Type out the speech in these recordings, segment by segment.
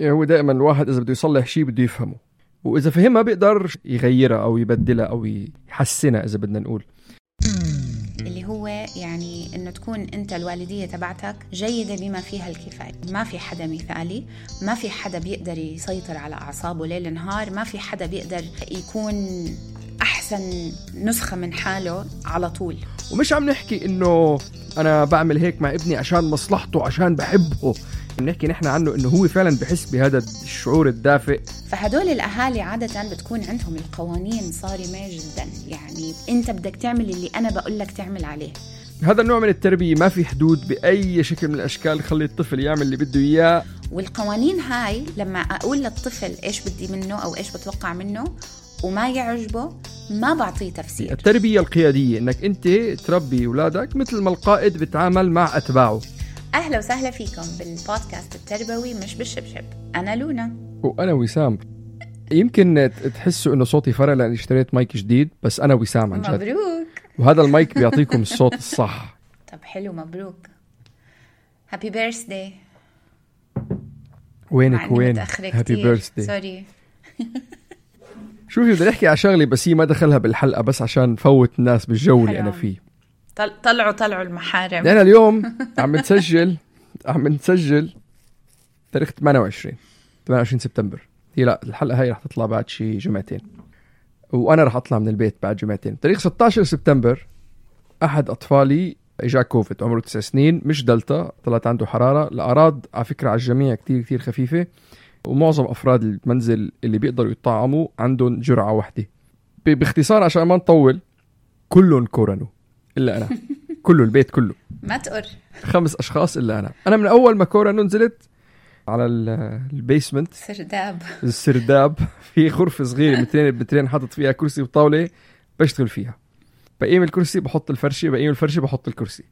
يعني هو دائما الواحد إذا بده يصلح شيء بده يفهمه. وإذا فهمها بيقدر يغيرها أو يبدلها أو يحسنها إذا بدنا نقول. اللي هو يعني إنه تكون أنت الوالدية تبعتك جيدة بما فيها الكفاية. ما في حدا مثالي ما في حدا بيقدر يسيطر على أعصابه ليل نهار ما في حدا بيقدر يكون أحسن نسخة من حاله على طول. ومش عم نحكي إنه أنا بعمل هيك مع ابني عشان مصلحته عشان بحبه. بنحكي نحن عنه إنه هو فعلا بحس بهذا الشعور الدافئ. فهدول الأهالي عادة بتكون عندهم القوانين صارمة جدا. يعني أنت بدك تعمل اللي أنا بقول لك تعمل عليه. هذا النوع من التربية ما في حدود بأي شكل من الأشكال يخلي الطفل يعمل اللي بده إياه. والقوانين هاي لما أقول للطفل إيش بدي منه أو إيش بتوقع منه وما يعجبه ما بعطيه تفسير. التربية القيادية إنك أنت تربي أولادك مثل ما القائد بيتعامل مع أتباعه. أهلا وسهلا فيكم بالبودكاست التربوي مش بالشبشب. أنا لونا. وأنا وسام. يمكن تحسوا إنه صوتي فرق لأني اشتريت مايك جديد بس أنا وسام عن جد. مبروك. وهذا المايك بيعطيكم الصوت الصح. طب حلو مبروك. happy birthday وينك وين happy birthday sorry شوفي بدي نحكي على شغلة بس هي ما دخلها بالحلقة بس عشان نفوت الناس بالجو اللي أنا. فيه. طلعوا طلعوا المحارم. نحن اليوم عم نسجل عم نسجل تاريخ 28 28 سبتمبر. هي لا الحلقة هاي رح تطلع بعد شي جمعتين. وأنا رح أطلع من البيت بعد جمعتين. تاريخ 16 سبتمبر أحد أطفالي إجا كوفيد. عمره 9 سنين مش دلتا طلعت عنده حرارة. الأعراض على فكرة على الجميع كتير كتير خفيفة. ومعظم أفراد المنزل اللي بيقدروا يطعموا عندهم جرعة واحدة باختصار عشان ما نطول كلهم كورونو إلا أنا. كله البيت كله. ما تقر خمس أشخاص إلا أنا. أنا من أول ما كورونو نزلت على ال- ال basement سرداب. السرداب. في غرفة صغيرة مترين بمترين حاطط فيها كرسي وطاولة بشتغل فيها. بقيم الكرسي بحط الفرشة. بقيم الفرشة بحط الكرسي.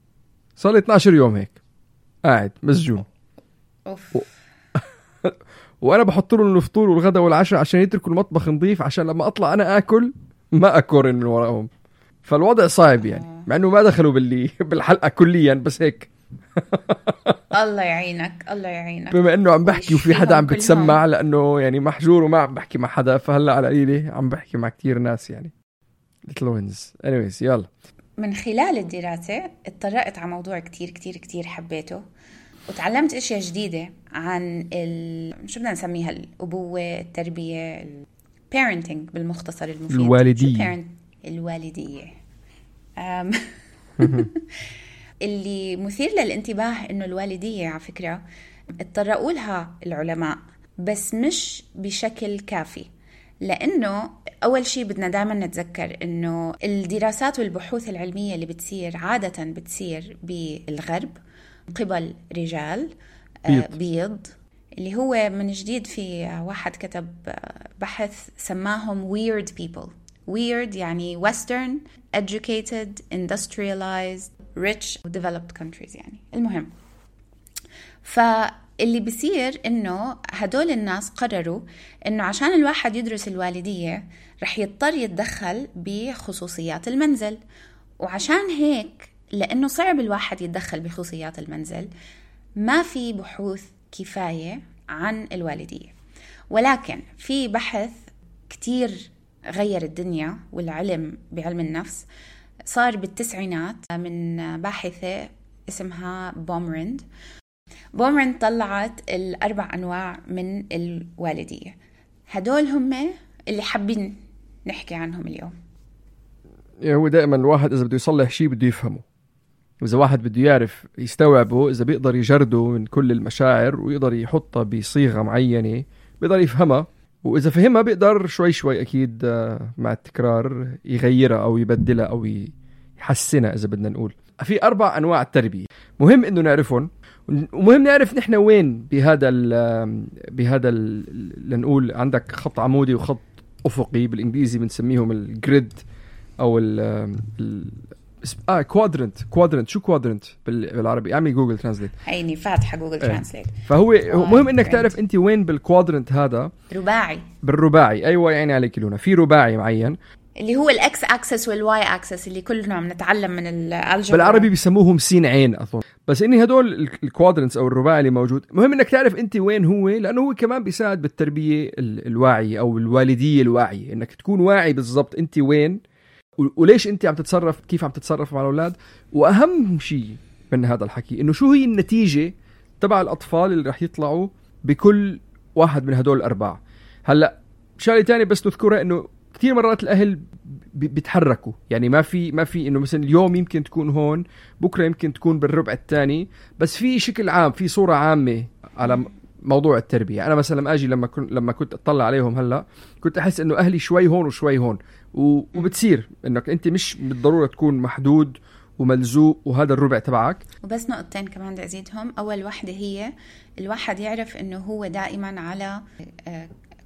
صار لي 12 يوم هيك. قاعد مسجون. أوف. وأنا بحط لهم الفطور والغداء والعشاء عشان يتركوا المطبخ نظيف عشان لما أطلع أنا آكل ما أكورن من وراهم. فالوضع صعب يعني مع إنه ما دخلوا باللي بالحلقة كليا بس هيك. الله يعينك الله يعينك. بما إنه عم بحكي وفي حدا عم بتسمع لأنه يعني محجور وما عم بحكي مع حدا فهلأ على قليله عم بحكي مع كتير ناس يعني. little wins anyways يلا. من خلال الدراسة اتطرقت على موضوع كتير كتير كتير حبيته وتعلمت أشياء جديدة عن ال... شو بدنا نسميها؟ الأبوة التربية ال... parenting بالمختصر المفيد. الوالدية. الوالدية. اللي مثير للانتباه إنه الوالدية على فكرة اتطرقوا لها العلماء بس مش بشكل كافي. لأنه أول شيء بدنا دائما نتذكر إنه الدراسات والبحوث العلمية اللي بتصير عادة بتصير بالغرب قبل رجال آه، بيض. بيض. اللي هو من جديد في واحد كتب آه، بحث سماهم weird people. Weird يعني western educated industrialized rich developed countries يعني. المهم. فاللي بيصير إنه هدول الناس قرروا إنه عشان الواحد يدرس الوالدية رح يضطر يتدخل بخصوصيات المنزل. وعشان هيك لأنه صعب الواحد يتدخل بخصوصيات المنزل ما في بحوث كفاية عن الوالدية. ولكن في بحث كتير غير الدنيا والعلم بعلم النفس صار بالتسعينات من باحثة اسمها بومرند بومرن طلعت الأربع أنواع من الوالدية. هدول هم اللي حابين نحكي عنهم اليوم. يعني هو دائما الواحد إذا بده يصلح شيء بده يفهمه. واذا واحد بده يعرف يستوعبه إذا بيقدر يجرده من كل المشاعر ويقدر يحطها بصيغة معينة بيقدر يفهمها. وإذا فهمها بيقدر شوي شوي أكيد آه، مع التكرار يغيرها أو يبدلها أو يحسنها إذا بدنا نقول. في أربع أنواع التربية. مهم إنه نعرفهم ومهم نعرف نحن وين بهذا ال بهذا ال لنقول عندك خط عمودي وخط أفقي بالإنجليزي بنسميهم ال grid أو ال آه quadrant quadrant شو quadrant بالعربي؟ اعمل Google Translate هيني فاتحة Google Translate فهو مهم إنك تعرف أنت وين بال quadrant هذا. رباعي. بالرباعي. أيوه يعني عليك لونا. في رباعي معين. اللي هو الاكس اكسس والواي اكسس اللي كلنا بنتعلم من ال algebra بالعربي بيسموهم سين عين أظن. بس إني هدول ال quadrants أو الرباعي اللي موجود. مهم إنك تعرف أنت وين هو لأنه هو كمان بيساعد بالتربية الواعيه أو الوالدية الواعيه إنك تكون واعي بالضبط أنت وين وليش انت عم تتصرف؟ كيف عم تتصرف مع الأولاد؟ وأهم شيء من هذا الحكي إنه شو هي النتيجة تبع الأطفال اللي رح يطلعوا بكل واحد من هدول الأربعة؟ هلأ شغلة ثانية بس نذكرها إنه كثير مرات الأهل بيتحركوا. يعني ما في ما في إنه مثلا اليوم يمكن تكون هون بكرة يمكن تكون بالربع الثاني بس في شكل عام في صورة عامة على موضوع التربية. أنا مثلا أجي لما كنت لما كنت أطلع عليهم هلأ كنت أحس إنه أهلي شوي هون وشوي هون. وبتصير إنك أنت مش بالضرورة تكون محدود وملزوق وهذا الربع تبعك. وبس نقطتين كمان بدي أزيدهم. أول وحده هي الواحد يعرف إنه هو دائما على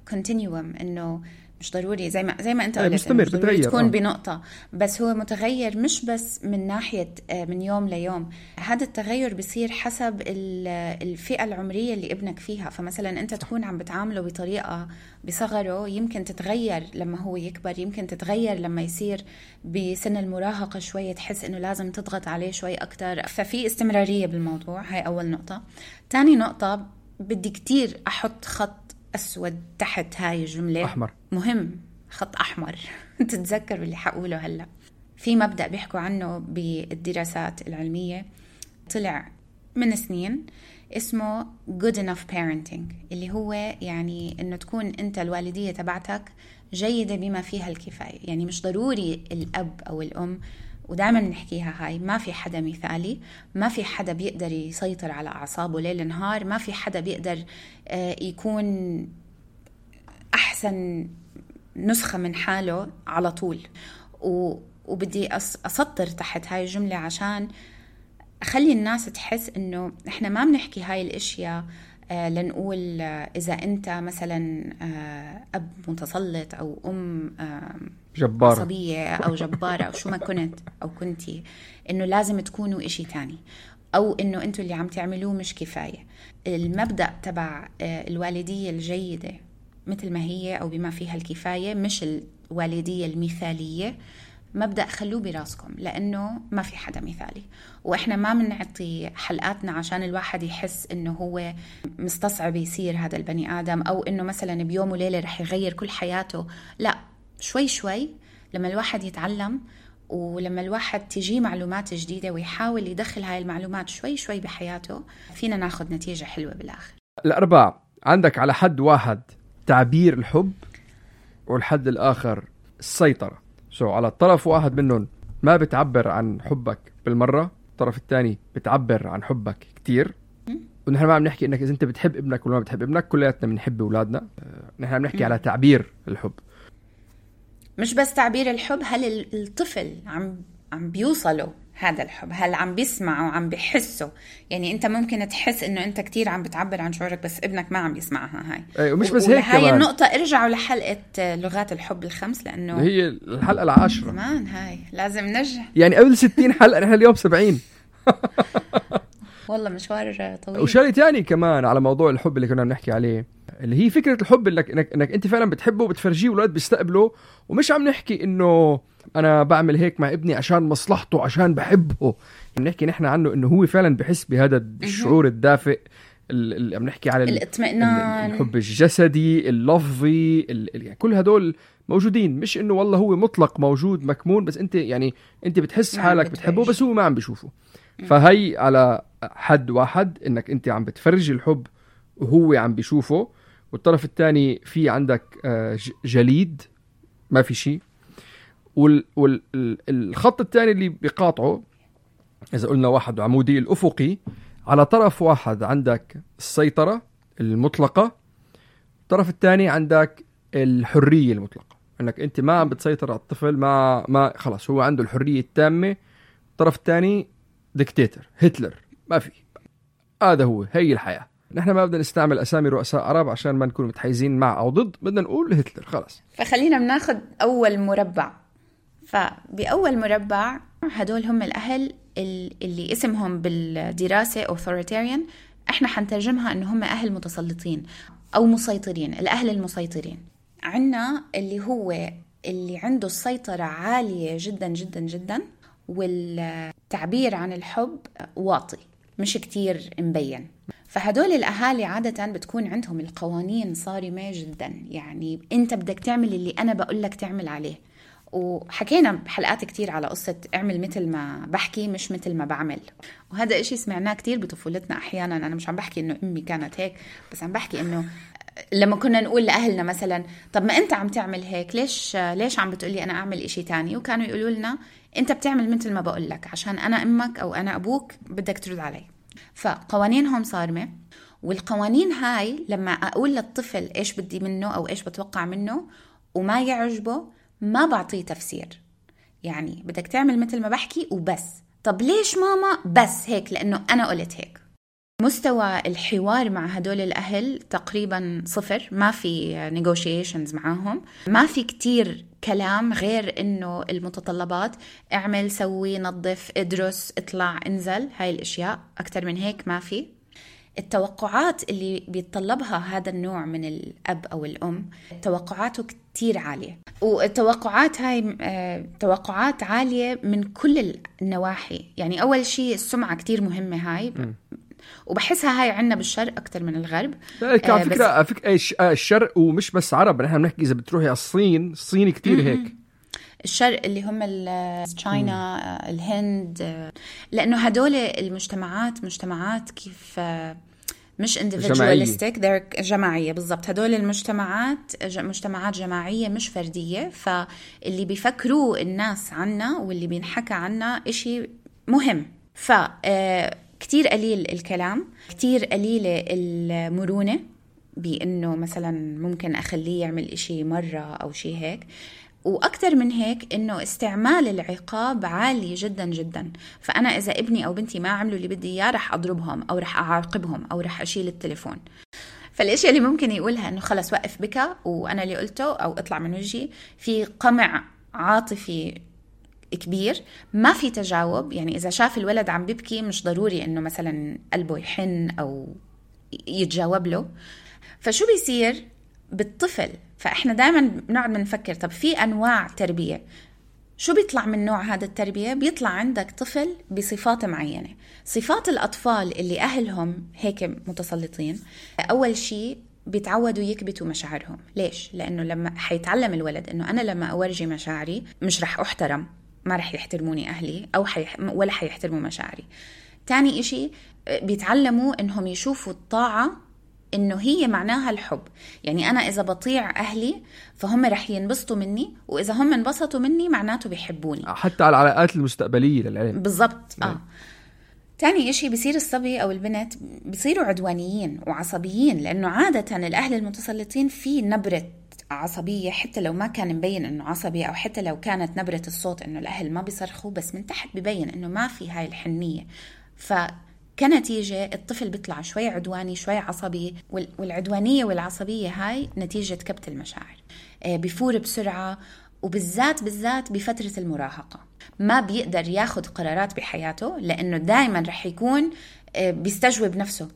كونتينيوم إنه مش ضروري زي ما زي ما انت قلت مستمر بتغير تكون آه. بنقطة. بس هو متغير مش بس من ناحية آه، من يوم ليوم. هذا التغير بصير حسب الفئة العمرية اللي ابنك فيها. فمثلا انت تكون عم بتعامله بطريقة بصغره يمكن تتغير لما هو يكبر يمكن تتغير لما يصير بسن المراهقة شوية تحس إنه لازم تضغط عليه شوي أكثر ففي استمرارية بالموضوع هاي أول نقطة. تاني نقطة بدي كتير أحط خط أسود تحت هاي الجملة. أحمر. مهم. خط أحمر. تتذكر اللي حقوله هلأ. في مبدأ بيحكوا عنه بالدراسات العلمية. طلع من سنين اسمه good enough parenting اللي هو يعني إنه تكون أنت الوالدية تبعتك جيدة بما فيها الكفاية. يعني مش ضروري الأب أو الأم ودائما بنحكيها هاي ما في حدا مثالي ما في حدا بيقدر يسيطر على أعصابه ليل نهار ما في حدا بيقدر آه، يكون أحسن نسخة من حاله على طول. وبدي أسطر تحت هاي الجملة عشان أخلي الناس تحس إنه إحنا ما بنحكي هاي الأشياء آه، لنقول آه، إذا أنت مثلا أب متسلط أو أم جبارة عصبية أو جبارة أو شو ما كنت أو كنتي إنه لازم تكونوا إشي تاني. أو إنه أنتوا اللي عم تعملوه مش كفاية. المبدأ تبع آه، الوالدية الجيدة مثل ما هي أو بما فيها الكفاية مش الوالدية المثالية مبدأ خلوه براسكم لأنه ما في حدا مثالي. وإحنا ما بنعطي حلقاتنا عشان الواحد يحس إنه هو مستصعب يصير هذا البني آدم أو إنه مثلا بيوم وليلة رح يغير كل حياته. لا شوي شوي لما الواحد يتعلم ولما الواحد تجي معلومات جديدة ويحاول يدخل هاي المعلومات شوي شوي بحياته فينا ناخذ نتيجة حلوة بالآخر. الأربع عندك على حد واحد تعبير الحب والحد الآخر السيطرة. سو على الطرف واحد منهم ما بتعبر عن حبك بالمرة الطرف الثاني بتعبر عن حبك كتير. ونحن ما عم نحكي إنك إذا أنت بتحب ابنك ولا ما بتحب ابنك كلياتنا بنحب أولادنا. آه، نحن عم نحكي على تعبير الحب. مش بس تعبير الحب هل الطفل عم عم بيوصله هذا الحب؟ هل عم بيسمعه وعم بيحسه؟ يعني أنت ممكن تحس إنه أنت كتير عم بتعبر عن شعورك بس ابنك ما عم يسمعها هاي. أي ومش بس هيك هاي النقطة ارجعوا لحلقة لغات الحب الخمس لأنه هي الحلقة العاشرة. زمان هاي. لازم نرجع. يعني قبل 60 حلقة نحن اليوم 70 والله مشوار طويل. وشغلة ثاني كمان على موضوع الحب اللي كنا بنحكي عليه. اللي هي فكرة الحب انك انك, إنك أنت فعلا بتحبه وبتفرجيه والاولاد بيستقبلوا ومش عم نحكي إنه أنا بعمل هيك مع ابني عشان مصلحته عشان بحبه. بنحكي نحن عنه إنه هو فعلا بحس بهذا الشعور الدافئ اللي عم نحكي على الاطمئنان. الحب الجسدي اللفظي يعني كل هدول موجودين. مش إنه والله هو مطلق موجود مكمون بس أنت يعني أنت بتحس حالك بتحبه بس هو ما عم بيشوفه. فهي على حد واحد إنك أنت عم بتفرجي الحب وهو عم بيشوفه. والطرف الثاني في عندك آه، جليد ما في شيء. والخط الثاني اللي بيقاطعه إذا قلنا واحد عمودي الأفقي على طرف واحد عندك السيطرة المطلقة الطرف الثاني عندك الحرية المطلقة. إنك أنت ما عم بتسيطر على الطفل ما ما خلاص هو عنده الحرية التامة. الطرف الثاني ديكتاتور هتلر ما في. هذا هو هي الحياة. نحن ما بدنا نستعمل أسامي رؤساء عرب عشان ما نكون متحيزين مع أو ضد بدنا نقول هتلر خلاص فخلينا بناخد أول مربع. فبأول مربع هدول هم الأهل ال- اللي اسمهم بالدراسة authoritarian. إحنا حنترجمها إنه هم أهل متسلطين أو مسيطرين الأهل المسيطرين. عنا اللي هو اللي عنده السيطرة عالية جدا جدا جدا والتعبير عن الحب واطي مش كتير مبين. فهدول الأهالي عادة بتكون عندهم القوانين صارمة جدا. يعني أنت بدك تعمل اللي أنا بقول لك تعمل عليه. وحكينا بحلقات كتير على قصة اعمل مثل ما بحكي مش مثل ما بعمل. وهذا إشي سمعناه كتير بطفولتنا أحيانا. أنا مش عم بحكي إنه أمي كانت هيك بس عم بحكي إنه لما كنا نقول لأهلنا مثلا طب ما أنت عم تعمل هيك ليش ليش عم بتقولي أنا أعمل إشي تاني؟ وكانوا يقولوا لنا أنت بتعمل مثل ما بقول لك عشان أنا أمك أو أنا أبوك بدك ترد علي. فقوانينهم صارمة والقوانين هاي لما أقول للطفل إيش بدي منه أو إيش بتوقع منه وما يعجبه ما بعطيه تفسير. يعني بدك تعمل مثل ما بحكي وبس. طب ليش ماما بس هيك؟ لأنه أنا قلت هيك. مستوى الحوار مع هدول الأهل تقريبا صفر. ما في negotiations معاهم. ما في كتير كلام غير إنه المتطلبات. اعمل سوي نظف ادرس اطلع انزل. هاي الأشياء. أكتر من هيك ما في. التوقعات اللي بيتطلبها هذا النوع من الأب أو الأم توقعاته كتير عالية. والتوقعات هاي آه، توقعات عالية من كل النواحي. يعني أول شيء السمعة كتير مهمة هاي. وبحسها هاي عنا بالشرق أكتر من الغرب. آه، على بس- فكرة فكره آه، الش- آه، الشرق ومش بس عرب نحن بنحكي إذا بتروحي على الصين الصيني كتير هيك. الشرق اللي هم تشاينا آه، الهند آه، لأنه هدول المجتمعات مجتمعات كيف آه، مش individualistic they're جماعية بالضبط. هدول المجتمعات مجتمعات جماعية مش فردية. فاللي بيفكروه الناس عنا واللي بينحكى عنا إشي مهم. ف آه، كتير قليل الكلام كتير قليلة المرونة بأنه مثلا ممكن أخليه يعمل إشي مرة أو شي هيك. وأكثر من هيك إنه استعمال العقاب عالي جدا جدا. فأنا إذا ابني أو بنتي ما عملوا اللي بدي إياه رح أضربهم أو رح أعاقبهم أو رح أشيل التليفون. فالاشياء اللي ممكن يقولها إنه خلص وقف بكى وأنا اللي قلته أو اطلع من وجهي في قمع عاطفي كبير ما في تجاوب. يعني إذا شاف الولد عم بيبكي مش ضروري إنه مثلا قلبه يحن أو يتجاوب له. فشو بيصير؟ بالطفل. فإحنا دائما بنقعد بنفكر طب في أنواع تربية. شو بيطلع من نوع هذا التربية؟ بيطلع عندك طفل بصفات معينة. صفات الأطفال اللي أهلهم هيك متسلطين أول شيء بيتعودوا يكبتوا مشاعرهم. ليش؟ لأنه لما حيتعلم الولد أنه أنا لما أورجي مشاعري مش رح أحترم. ما رح يحترموني أهلي أو حيح... ولا حيحترموا مشاعري. تاني إشي بيتعلموا أنهم يشوفوا الطاعة إنه هي معناها الحب. يعني أنا إذا بطيع أهلي فهم رح ينبسطوا مني وإذا هم انبسطوا مني معناته بيحبوني. حتى على العلاقات المستقبلية للعلم. بالضبط آه. تاني إشي بصير الصبي أو البنت بصيروا عدوانيين وعصبيين لأنه عادة الأهل المتسلطين في نبرة عصبية حتى لو ما كان مبين إنه عصبي أو حتى لو كانت نبرة الصوت إنه الأهل ما بيصرخوا بس من تحت ببين إنه ما في هاي الحنية. فكنتيجة الطفل بيطلع شوي عدواني شوي عصبي وال- والعدوانية والعصبية هاي نتيجة كبت المشاعر. آه، بفور بسرعة وبالذات بالذات بفترة المراهقة. ما بيقدر ياخد قرارات بحياته لأنه دائما رح يكون بيستجوب نفسه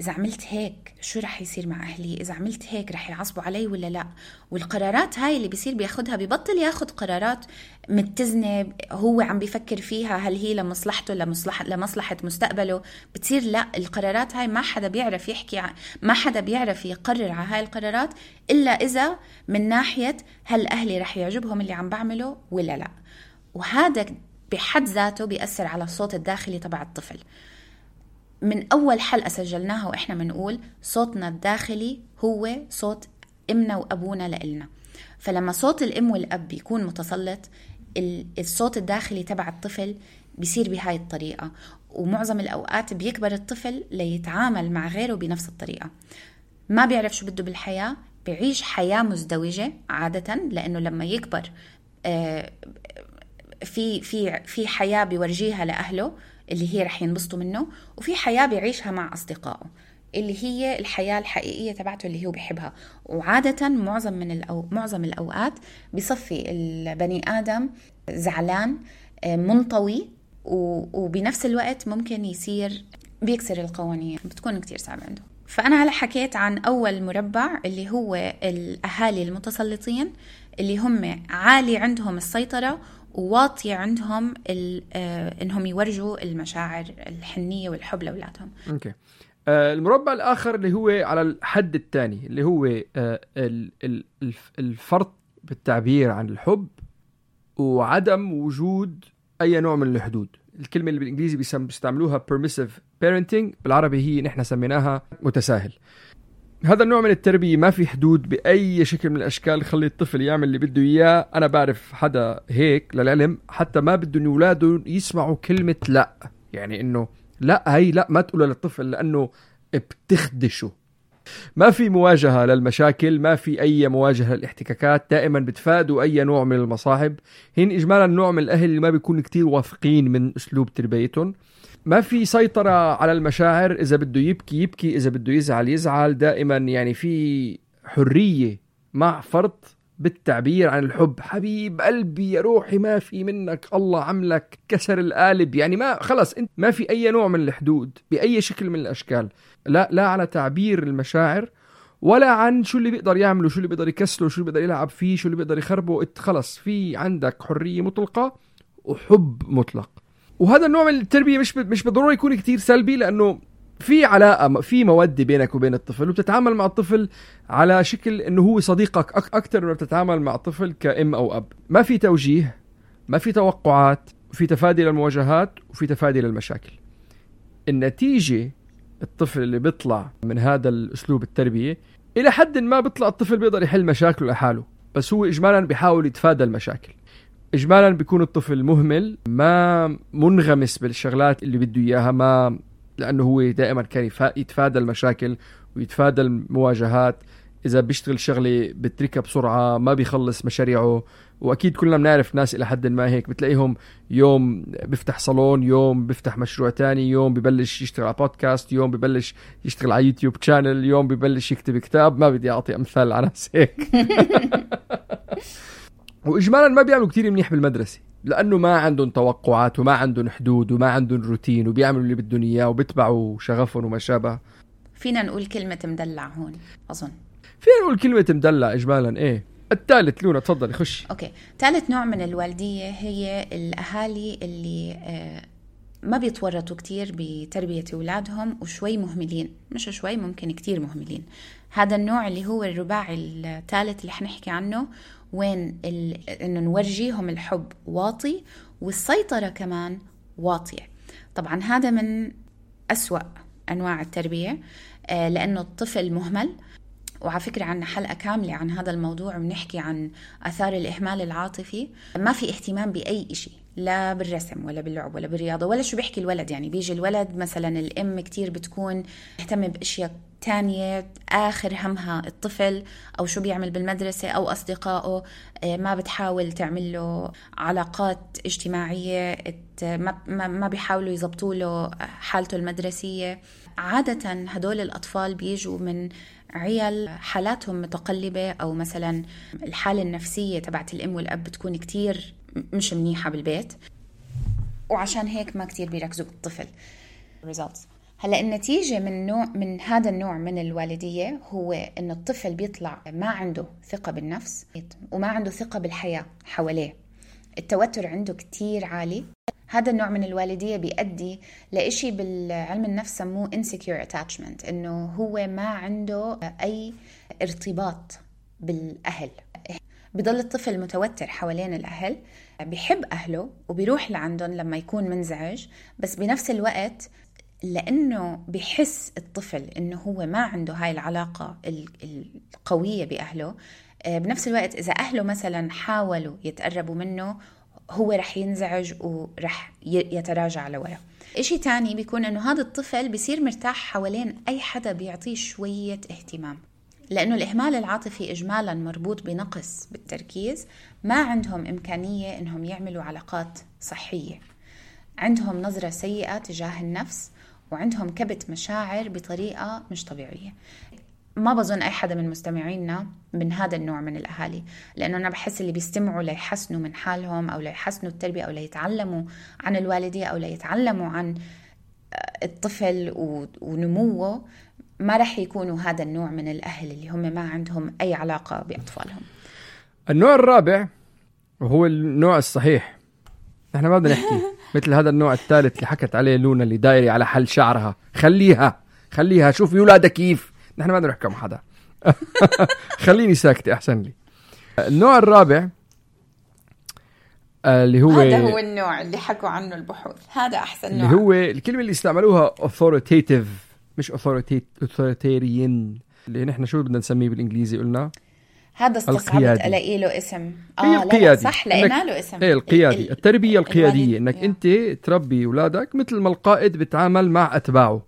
إذا عملت هيك شو رح يصير مع أهلي؟ إذا عملت هيك رح يعصبوا علي ولا لا؟ والقرارات هاي اللي بيصير بياخدها ببطل ياخد قرارات متزنة هو عم بيفكر فيها هل هي لمصلحته لمصلحة, لمصلحة مستقبله؟ بتصير لا القرارات هاي ما حدا بيعرف يحكي ما حدا بيعرف يقرر على هاي القرارات إلا إذا من ناحية هل أهلي رح يعجبهم اللي عم بعمله ولا لا. وهذا بحد ذاته بيأثر على الصوت الداخلي تبع الطفل. من أول حلقة سجلناها وإحنا بنقول صوتنا الداخلي هو صوت إمنا وأبونا لإلنا. فلما صوت الأم والأب بيكون متسلط الصوت الداخلي تبع الطفل بيصير بهاي الطريقة ومعظم الأوقات بيكبر الطفل ليتعامل مع غيره بنفس الطريقة. ما بيعرف شو بده بالحياة بيعيش حياة مزدوجة عادة لأنه لما يكبر آه، في في في حياة بيورجيها لأهله اللي هي رح ينبسطوا منه وفي حياة بيعيشها مع أصدقائه اللي هي الحياة الحقيقية تبعته اللي هو بيحبها. وعادة معظم من الأو... معظم الأوقات بصفي البني آدم زعلان آه، منطوي وبنفس الوقت ممكن يصير بيكسر القوانين بتكون كتير صعبة عنده. فأنا هلا حكيت عن أول مربع اللي هو الأهالي المتسلطين اللي هم عالي عندهم السيطرة وواطية عندهم آه، إنهم يورجوا المشاعر الحنية والحب لأولادهم. أوكي. آه المربع الآخر اللي هو على الحد الثاني اللي هو آه الفرط بالتعبير عن الحب وعدم وجود أي نوع من الحدود. الكلمة اللي بالإنجليزي بيستعملوها permissive parenting بالعربي هي نحن سميناها متساهل. هذا النوع من التربية ما في حدود بأي شكل من الأشكال خلي الطفل يعمل اللي بده إياه. أنا بعرف حدا هيك للعلم حتى ما بده إن أولاده يسمعوا كلمة لا. يعني إنه لا هي لا ما تقولها للطفل لأنه بتخدشه. ما في مواجهة للمشاكل ما في أي مواجهة للاحتكاكات دائما بتفادوا أي نوع من المصاعب هن إجمالا نوع من الأهل اللي ما بيكون كتير واثقين من أسلوب تربيتهم. ما في سيطرة على المشاعر إذا بده يبكي يبكي إذا بده يزعل يزعل. دائما يعني في حرية مع فرط بالتعبير عن الحب. حبيب قلبي يا روحي ما في منك الله عملك كسر القالب. يعني ما خلص انت ما في أي نوع من الحدود بأي شكل من الأشكال. لا لا على تعبير المشاعر ولا عن شو اللي بيقدر يعمله شو اللي بيقدر يكسله شو اللي بيقدر يلعب فيه شو اللي بيقدر يخربه. خلص في عندك حرية مطلقة وحب مطلق. وهذا النوع من التربية مش مش بالضرورة يكون كتير سلبي لأنه في علاقة في مودة بينك وبين الطفل وبتتعامل مع الطفل على شكل إنه هو صديقك أكثر من بتتعامل مع الطفل كأم أو أب. ما في توجيه ما في توقعات في تفادي للمواجهات وفي تفادي للمشاكل. النتيجة الطفل اللي بيطلع من هذا الأسلوب التربية إلى حد ما بيطلع الطفل بيقدر يحل مشاكله لحاله بس هو اجمالا بيحاول يتفادى المشاكل. اجمالا بيكون الطفل مهمل ما منغمس بالشغلات اللي بده إياها ما لأنه هو دائما كان يتفادى المشاكل ويتفادى المواجهات. إذا بيشتغل شغلة بتركها بسرعة ما بيخلص مشاريعه. وأكيد كلنا بنعرف ناس إلى حد ما هيك. بتلاقيهم يوم بيفتح صالون يوم بيفتح مشروع تاني يوم ببلش يشتغل على بودكاست يوم ببلش يشتغل على يوتيوب channel يوم ببلش يكتب كتاب. ما بدي أعطي أمثال على ناس هيك. واجمالا ما بيعملوا كتير منيح بالمدرسة لأنه ما عندهم توقعات وما عندهم حدود وما عندهم روتين وبيعملوا اللي بدهم إياه وبيتبعوا شغفهم وما شابه. فينا نقول كلمة مدلع هون أظن. فينا نقول كلمة مدلع إجمالا إيه. الثالث لونا تفضلي خشي أوكي. ثالث نوع من الوالدية هي الأهالي اللي آه، ما بيتورطوا كتير بتربية أولادهم وشوي مهملين مش شوي ممكن كتير مهملين. هذا النوع اللي هو الرباعي الثالث اللي حنحكي عنه وين ال... إنه نورجيهم الحب واطي والسيطرة كمان واطية. طبعا هذا من أسوأ أنواع التربية آه، لأنه الطفل مهمل وعلى فكرة عنا حلقة كاملة عن هذا الموضوع بنحكي عن أثار الإهمال العاطفي. ما في اهتمام بأي إشي لا بالرسم ولا باللعب ولا بالرياضة ولا شو بيحكي الولد. يعني بيجي الولد مثلا الأم كتير بتكون تهتم بأشياء تانية آخر همها الطفل أو شو بيعمل بالمدرسة أو أصدقائه آه، ما بتحاول تعمل له علاقات اجتماعية ما بيحاولوا يزبطوا له حالته المدرسية. عادة هدول الأطفال بيجوا من عيال حالاتهم متقلبة أو مثلا الحالة النفسية تبعت الأم والأب بتكون كتير مش منيحة بالبيت. وعشان هيك ما كتير بيركزوا بالطفل. Results. هلأ النتيجة من نوع من هذا النوع من الوالدية هو إنه الطفل بيطلع ما عنده ثقة بالنفس وما عنده ثقة بالحياة حواليه. التوتر عنده كتير عالي. هذا النوع من الوالدية بيؤدي لإشي بالعلم النفس سموه insecure attachment إنه هو ما عنده أي ارتباط بالأهل. بضل الطفل متوتر حوالين الأهل بيحب أهله وبيروح لعندهم لما يكون منزعج بس بنفس الوقت لأنه بحس الطفل إنه هو ما عنده هاي العلاقة القوية بأهله بنفس الوقت إذا أهله مثلا حاولوا يتقربوا منه هو رح ينزعج ورح يتراجع لورا. إشي تاني بيكون إنه هذا الطفل بيصير مرتاح حوالين أي حدا بيعطيه شوية اهتمام لأنه الإهمال العاطفي إجمالا مربوط بنقص بالتركيز. ما عندهم إمكانية إنهم يعملوا علاقات صحية. عندهم نظرة سيئة تجاه النفس وعندهم كبت مشاعر بطريقة مش طبيعية. ما بظن أي حدا من مستمعينا من هذا النوع من الأهالي لأنه أنا بحس اللي بيستمعوا ليحسنوا من حالهم أو ليحسنوا التربية أو ليتعلموا عن الوالدية أو ليتعلموا عن الطفل ونموه ما رح يكونوا هذا النوع من الأهل اللي هم ما عندهم أي علاقة بأطفالهم. النوع الرابع وهو النوع الصحيح. نحن ما بدنا نحكي مثل هذا النوع الثالث اللي حكت عليه لونا اللي دايري على حل شعرها. خليها خليها. شوفي ولادها كيف. نحن ما نحكم حدا. خليني ساكتة أحسن لي. النوع الرابع اللي هو هذا هو النوع اللي حكوا عنه البحوث. هذا أحسن نوع. اللي هو الكلمة اللي استعملوها authoritative مش authoritarian اللي نحن شو بدنا نسميه بالإنجليزي قلنا؟ هذا استصعبت ألاقي له اسم. آه القيادي. صح لقينا له اسم. إيه القيادي. التربية القيادية إنك أنت تربي أولادك مثل ما القائد بيتعامل مع أتباعه.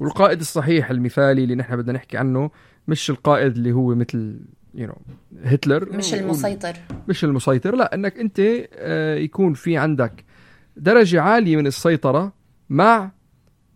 والقائد الصحيح المثالي اللي نحن بدنا نحكي عنه مش القائد اللي هو مثل يو you know, هتلر. مش المسيطر. مش المسيطر. لا إنك أنت آه، يكون في عندك درجة عالية من السيطرة مع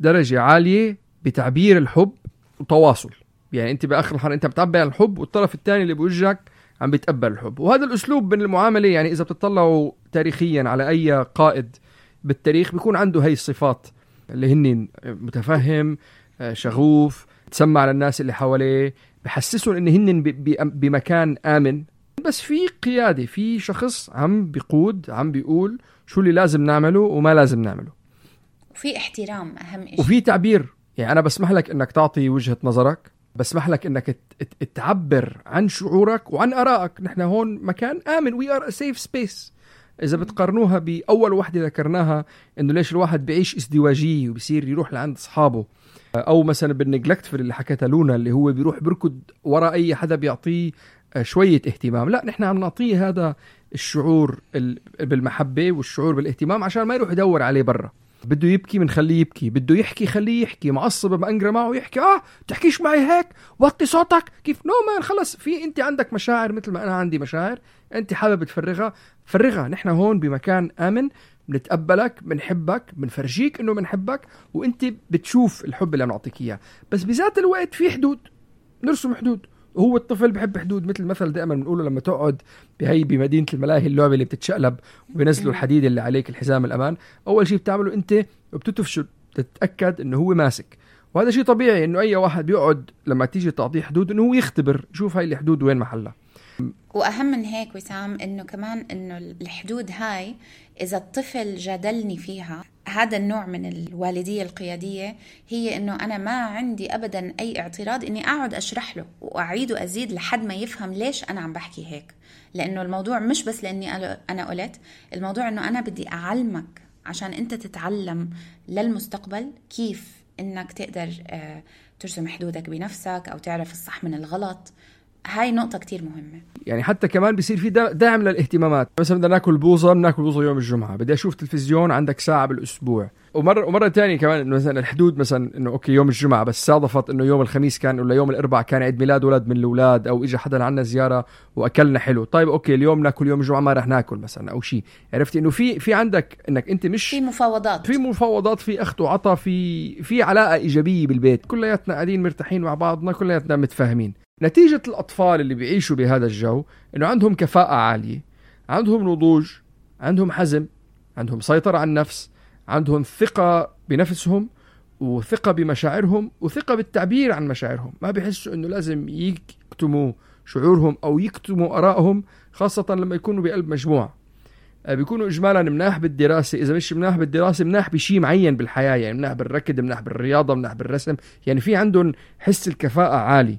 درجة عالية بتعبير الحب وتواصل. يعني أنت بآخر الحلقة أنت بتعبر عن الحب والطرف الثاني اللي بوجهك عم بيتقبل الحب. وهذا الأسلوب من المعاملة يعني إذا بتطلعوا تاريخيا على أي قائد بالتاريخ بيكون عنده هي الصفات. اللي هن متفهم آه، شغوف تسمع للناس اللي حواليه بحسسهم إن هن بمكان آمن. بس في قيادة في شخص عم بيقود عم بيقول شو اللي لازم نعمله وما لازم نعمله. وفي احترام أهم شيء وفي تعبير. يعني أنا بسمح لك إنك تعطي وجهة نظرك بسمح لك إنك تعبر عن شعورك وعن آرائك. نحن هون مكان آمن. we are safe space إذا بتقارنوها بأول وحدة ذكرناها إنه ليش الواحد بيعيش ازدواجيه وبصير يروح لعند أصحابه. أو مثلا بالنجلكتفل اللي حكتها لونا اللي هو بيروح بركض ورا أي حدا بيعطيه شوية اهتمام. لا نحن عم نعطيه هذا الشعور بالمحبة والشعور بالإهتمام عشان ما يروح يدور عليه برا. بده يبكي بنخليه يبكي بده يحكي خليه يحكي معصب بأنقرا معه يحكي آه تحكيش معي هيك؟ وطي صوتك. كيف؟ نو مان خلص في أنت عندك مشاعر مثل ما أنا عندي مشاعر أنت حابب تفرغها فرغها. نحن هون بمكان آمن بنتقبلك بنحبك بنفرجيك إنه بنحبك وأنت بتشوف الحب اللي بنعطيك إياه. بس بذات الوقت في حدود نرسم حدود. هو الطفل بحب حدود مثل المثل دائما بنقوله لما تقعد بهي بمدينة الملاهي اللعبة اللي بتتشقلب وبينزلوا الحديد اللي عليك الحزام الأمان أول شيء بتعمله أنت بتتفشل تتاكد إنه هو ماسك. وهذا شيء طبيعي إنه أي واحد بيقعد لما تيجي تعطيه حدود إنه هو يختبر يشوف هاي الحدود وين محلها. وأهم من هيك وسام إنه كمان إنه الحدود هاي إذا الطفل جادلني فيها هذا النوع من الوالدية القيادية هي إنه أنا ما عندي ابدا أي اعتراض إني أقعد أشرح له وأعيد وأزيد لحد ما يفهم ليش أنا عم بحكي هيك. لأنه الموضوع مش بس لأني أنا قلت الموضوع إنه أنا بدي أعلمك عشان أنت تتعلم للمستقبل كيف إنك تقدر آه، ترسم حدودك بنفسك أو تعرف الصح من الغلط. هاي نقطة كتير مهمة. يعني حتى كمان بصير في داعم للاهتمامات. مثلا بدنا ناكل بوظة بناكل بوظة يوم الجمعة. بدي أشوف تلفزيون عندك ساعة بالأسبوع. ومرة ومرة ثانية كمان مثلا الحدود مثلا إنه okay يوم الجمعة بس صادفت إنه يوم الخميس كان ولا يوم الأربعاء كان عيد ميلاد ولد من الأولاد أو اجى حدا عنا زيارة وأكلنا حلو. طيب okay اليوم ناكل يوم الجمعة ما رح ناكل مثلا أو شيء عرفتي؟ إنه في في عندك إنك أنت مش في مفاوضات. في مفاوضات في اخذ وعطى في في علاقة إيجابية بالبيت. كلياتنا قاعدين مرتاحين مع بعضنا كلياتنا متفاهمين. نتيجة الأطفال اللي بيعيشوا بهذا الجو إنه عندهم كفاءة عالية عندهم نضوج عندهم حزم عندهم سيطرة على النفس عندهم ثقة بنفسهم وثقة بمشاعرهم وثقة بالتعبير عن مشاعرهم. ما بيحسوا إنه لازم يكتموا شعورهم أو يكتموا آرائهم خاصة لما يكونوا بقلب مجموعة آه، بيكونوا اجمالا مناح بالدراسة. إذا مش مناح بالدراسة مناح بشيء معين بالحياة يعني مناح بالركض مناح بالرياضة مناح بالرسم. يعني في عندهم حس الكفاءة عالي.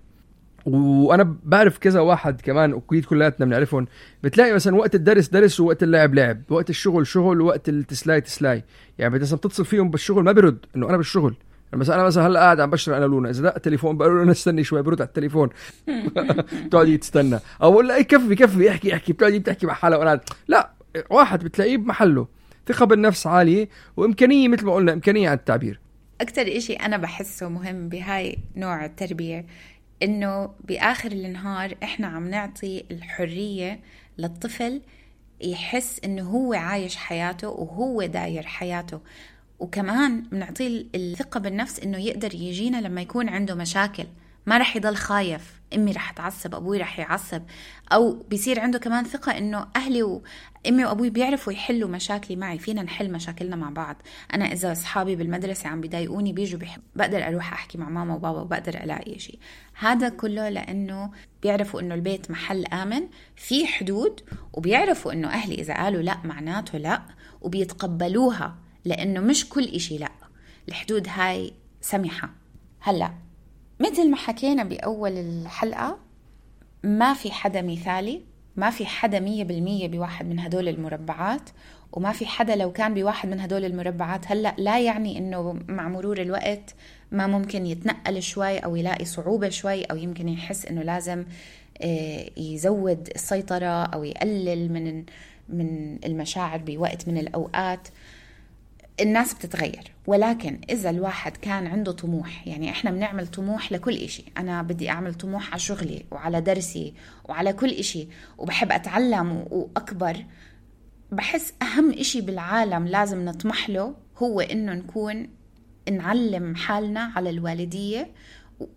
وأنا بعرف كذا واحد كمان أكيد كلياتنا بنعرفهم. بتلاقي مثلا وقت الدرس درس ووقت اللعب لعب. وقت الشغل شغل ووقت التسلاي تسلاي يعني مثلا بتتصل فيهم بالشغل ما برد إنه أنا بالشغل. مثلا أنا مثلا هلأ قاعد عم بشرب انا لونا إذا دق التليفون بقول له أنا استني شوي برد على التليفون. بتقعد تستنى أو بقول له اي كفي كفي احكي احكي بتقعد بتحكي مع حالها وأنا لا واحد بتلاقيه بمحله. ثقة بالنفس عالية وإمكانية مثل ما قلنا إمكانية على التعبير. أكتر إشي أنا بحسه مهم بهاي نوع التربية إنه بآخر النهار إحنا عم نعطي الحرية للطفل يحس إنه هو عايش حياته وهو داير حياته. وكمان بنعطيه الثقة بالنفس إنه يقدر يجينا لما يكون عنده مشاكل. ما رح يضل خايف. أمي رح تعصب أبوي رح يعصب. أو بيصير عنده كمان ثقة إنه أهلي وامي وأبوي بيعرفوا يحلوا مشاكلي معي فينا نحل مشاكلنا مع بعض. أنا إذا أصحابي بالمدرسة عم بيضايقوني بيجوا بيحب بقدر أروح أحكي مع ماما وبابا وبقدر ألاقي شيء هذا كله لأنه بيعرفوا إنه البيت محل آمن في حدود وبيعرفوا إنه أهلي إذا قالوا لأ معناته لأ وبيتقبلوها لأنه مش كل إشي لأ. الحدود هاي سمحة. هلأ. مثل ما حكينا بأول الحلقة ما في حدا مثالي ما في حدا مية بالمية بواحد من هدول المربعات وما في حدا لو كان بواحد من هدول المربعات هلأ لا يعني إنه مع مرور الوقت ما ممكن يتنقل شوي أو يلاقي صعوبة شوي أو يمكن يحس إنه لازم آه، يزود السيطرة أو يقلل من من المشاعر بوقت من الأوقات. الناس بتتغير ولكن إذا الواحد كان عنده طموح يعني إحنا بنعمل طموح لكل إشي. أنا بدي أعمل طموح على شغلي وعلى درسي وعلى كل إشي وبحب أتعلم وأكبر. بحس أهم إشي بالعالم لازم نطمح له هو إنه نكون نعلم حالنا على الوالدية.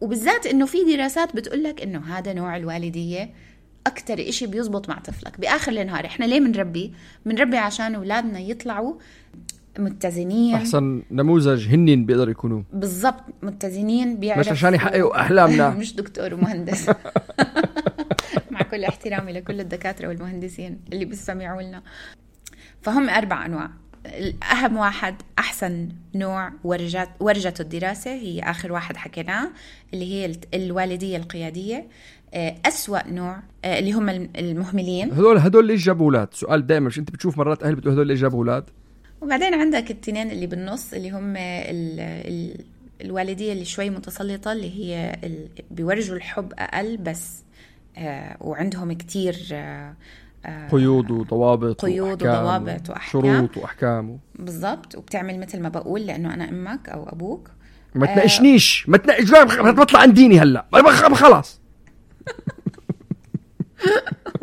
وبالذات إنه في دراسات بتقولك إنه هذا نوع الوالدية أكتر إشي بيزبط مع طفلك. بآخر النهار إحنا ليه بنربي؟ بنربي عشان أولادنا يطلعوا متزنين. أحسن نموذج هنن بيقدروا يكونوا. بالضبط متزنين بيعرفوا مش عشان يحققوا أحلامنا. مش دكتور ومهندس مع كل احترامي لكل الدكاترة والمهندسين اللي بيستمعوا لنا. فهم أربع أنواع. أهم واحد أحسن نوع ورجت ورجته الدراسة هي آخر واحد حكيناه اللي هي الوالدية القيادية. آه، أسوأ نوع آه، اللي هم المهملين. هدول هدول ليش جابوا أولاد. سؤال دائما مش أنت بتشوف مرات أهل بتقول هدول ليش جابوا أولاد؟ وبعدين عندك التنين اللي بالنص اللي هم ال ال الوالدية اللي شوي متسلطة اللي هي ال... بيورجوا الحب أقل بس آه وعندهم كتير آه, آه، قيود وضوابط قيود وضوابط وأحكام. شروط وأحكام. بالضبط. وبتعمل مثل ما بقول لأنه أنا أمك أو أبوك. ما تناقشنيش. ما تناقش بطلع عن ديني هلا. خلاص.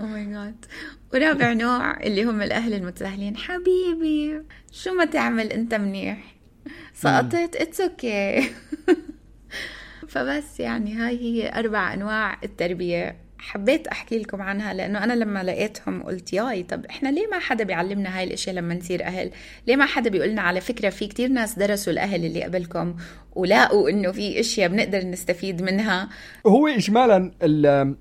أو ماي جاد ورابع نوع اللي هم الأهل المتساهلين. حبيبي شو ما تعمل أنت منيح. سقطت it's okay فبس يعني هاي هي أربع أنواع التربية. حبيت أحكي لكم عنها لأنه أنا لما لقيتهم قلت ياي طب إحنا ليه ما حدا بيعلمنا هاي الإشياء لما نصير أهل؟ ليه ما حدا بيقولنا على فكرة في كتير ناس درسوا الأهل اللي قبلكم ولاقوا إنه في إشياء بنقدر نستفيد منها؟ هو اجمالا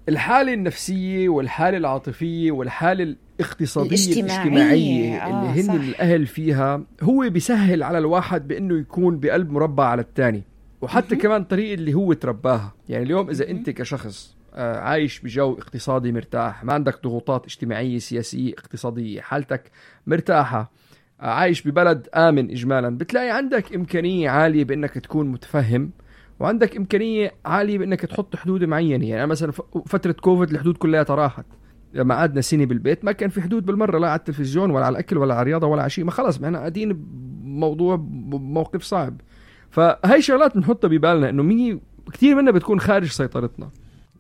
الحالة النفسية والحالة العاطفية والحالة الاقتصادية الاجتماعية, الاجتماعية آه اللي هن صح. الأهل فيها هو بيسهل على الواحد بإنه يكون بقلب مربع على الثاني وحتى كمان الطريقة اللي هو ترباها. يعني اليوم إذا أنت كشخص عايش بجو اقتصادي مرتاح ما عندك ضغوطات اجتماعية سياسية اقتصادية حالتك مرتاحة. آه، عايش ببلد آمن إجمالا. بتلاقي عندك إمكانية عالية بأنك تكون متفهم وعندك إمكانية عالية بأنك تحط حدود معينة. يعني مثلا فترة كوفيد الحدود كلها راحت لما قعدنا سنة بالبيت ما كان في حدود بالمرة لا على التلفزيون ولا على الأكل ولا على الرياضة ولا على شيء. ما خلص إحنا قاعدين بموضوع بموقف صعب. فهي شغلات بنحطها ببالنا إنه مي كثير منها بتكون خارج سيطرتنا.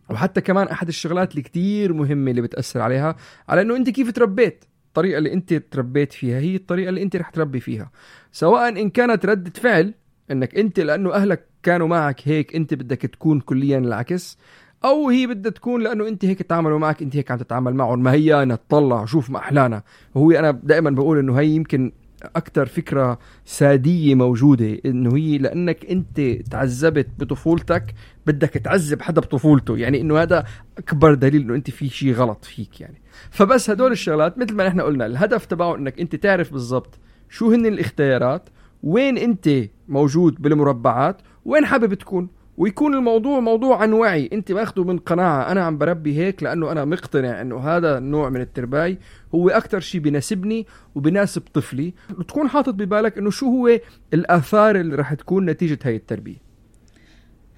وحتى كمان أحد الشغلات اللي كتير مهمة اللي بتأثر عليها على إنه أنت كيف تربيت؟ الطريقة اللي أنت تربيت فيها هي الطريقة اللي أنت رح تربي فيها. سواء إن كانت ردة فعل إنك أنت لأنه أهلك كانوا معك هيك أنت بدك تكون كليا العكس أو هي بدها تكون لأنه أنت هيك تعاملوا معك أنت هيك عم تتعامل معهم ما هي أنا تطلع شوف ما أحلانا. وهو أنا دائما بقول إنه هي يمكن أكثر فكرة سادية موجودة إنه هي لأنك أنت تعذبت بطفولتك بدك تعذب حدا بطفولته يعني إنه هذا أكبر دليل إنه أنت في شيء غلط فيك يعني. فبس هدول الشغلات مثل ما نحن قلنا الهدف تبعه إنك أنت تعرف بالضبط شو هن الاختيارات وين أنت موجود بالمربعات وين حابب تكون ويكون الموضوع موضوع عن وعي. انت ماخده من قناعة. أنا عم بربي هيك لأنه أنا مقتنع إنه هذا النوع من الترباي هو أكثر شيء بناسبني وبناسب طفلي. وتكون حاطط ببالك إنه شو هو الآثار اللي رح تكون نتيجة هاي التربية.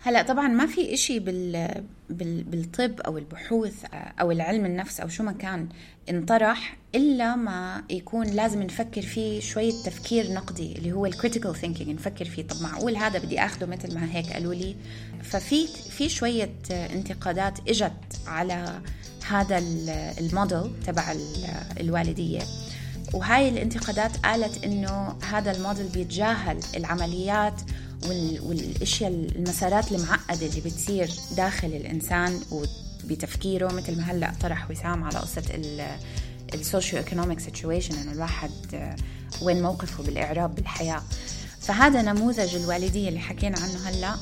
هلا طبعا ما في إشي بال... بال... بالطب أو البحوث أو العلم النفس أو شو ما كان انطرح إلا ما يكون لازم نفكر فيه شوية تفكير نقدي اللي هو ال critical thinking نفكر فيه. طب معقول هذا بدي اخذه مثل ما هيك قالوا لي؟ ففي في شوية انتقادات إجت على هذا الموديل تبع الوالدية. وهاي الانتقادات قالت إنه هذا الموديل بيتجاهل العمليات والأشياء المسارات المعقدة اللي بتصير داخل الإنسان وبتفكيره مثل ما هلأ طرح وسام على قصة ال socioeconomic situation إنه الواحد آه، وين موقفه بالإعراب بالحياة. فهذا نموذج الوالدية اللي حكينا عنه هلأ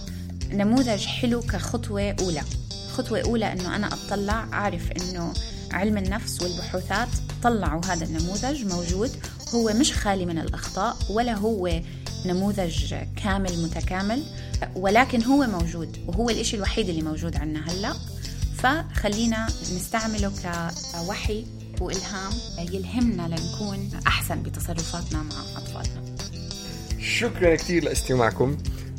نموذج حلو كخطوة أولى. خطوة أولى إنه أنا أطلع أعرف إنه علم النفس والبحوثات طلعوا هذا النموذج موجود هو مش خالي من الأخطاء ولا هو نموذج كامل متكامل ولكن هو موجود وهو الإشي الوحيد اللي موجود عندنا هلأ. فخلينا نستعمله كوحي وإلهام يلهمنا لنكون أحسن بتصرفاتنا مع أطفالنا. شكرا كثير لاستماعكم.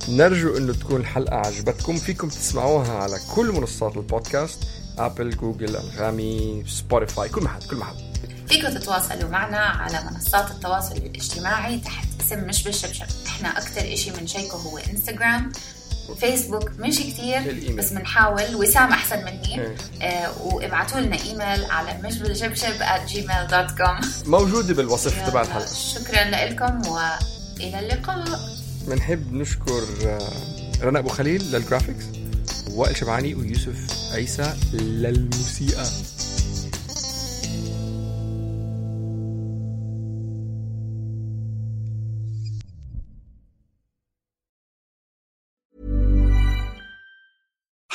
نرجو إنه تكون الحلقة عجبتكم. فيكم تسمعوها على كل منصات البودكاست ابل جوجل أنغامي سبوتيفاي كل محل كل محل. فيكم تتواصلوا معنا على منصات التواصل الاجتماعي تحت اسم مش بالشبشب إحنا أكثر إشي بنشيكه هو إنستغرام فيسبوك مش كثير بس بنحاول. وسام أحسن مني. إيه. آه وابعتوا لنا إيميل على مش بالشبشب at gmail.com موجودة بالوصف تبع الحلقة شكرا لكم وإلى اللقاء. بنحب نشكر آه، رنا أبو خليل للجرافيكس وائل شبعاني ويوسف عيسى للموسيقى.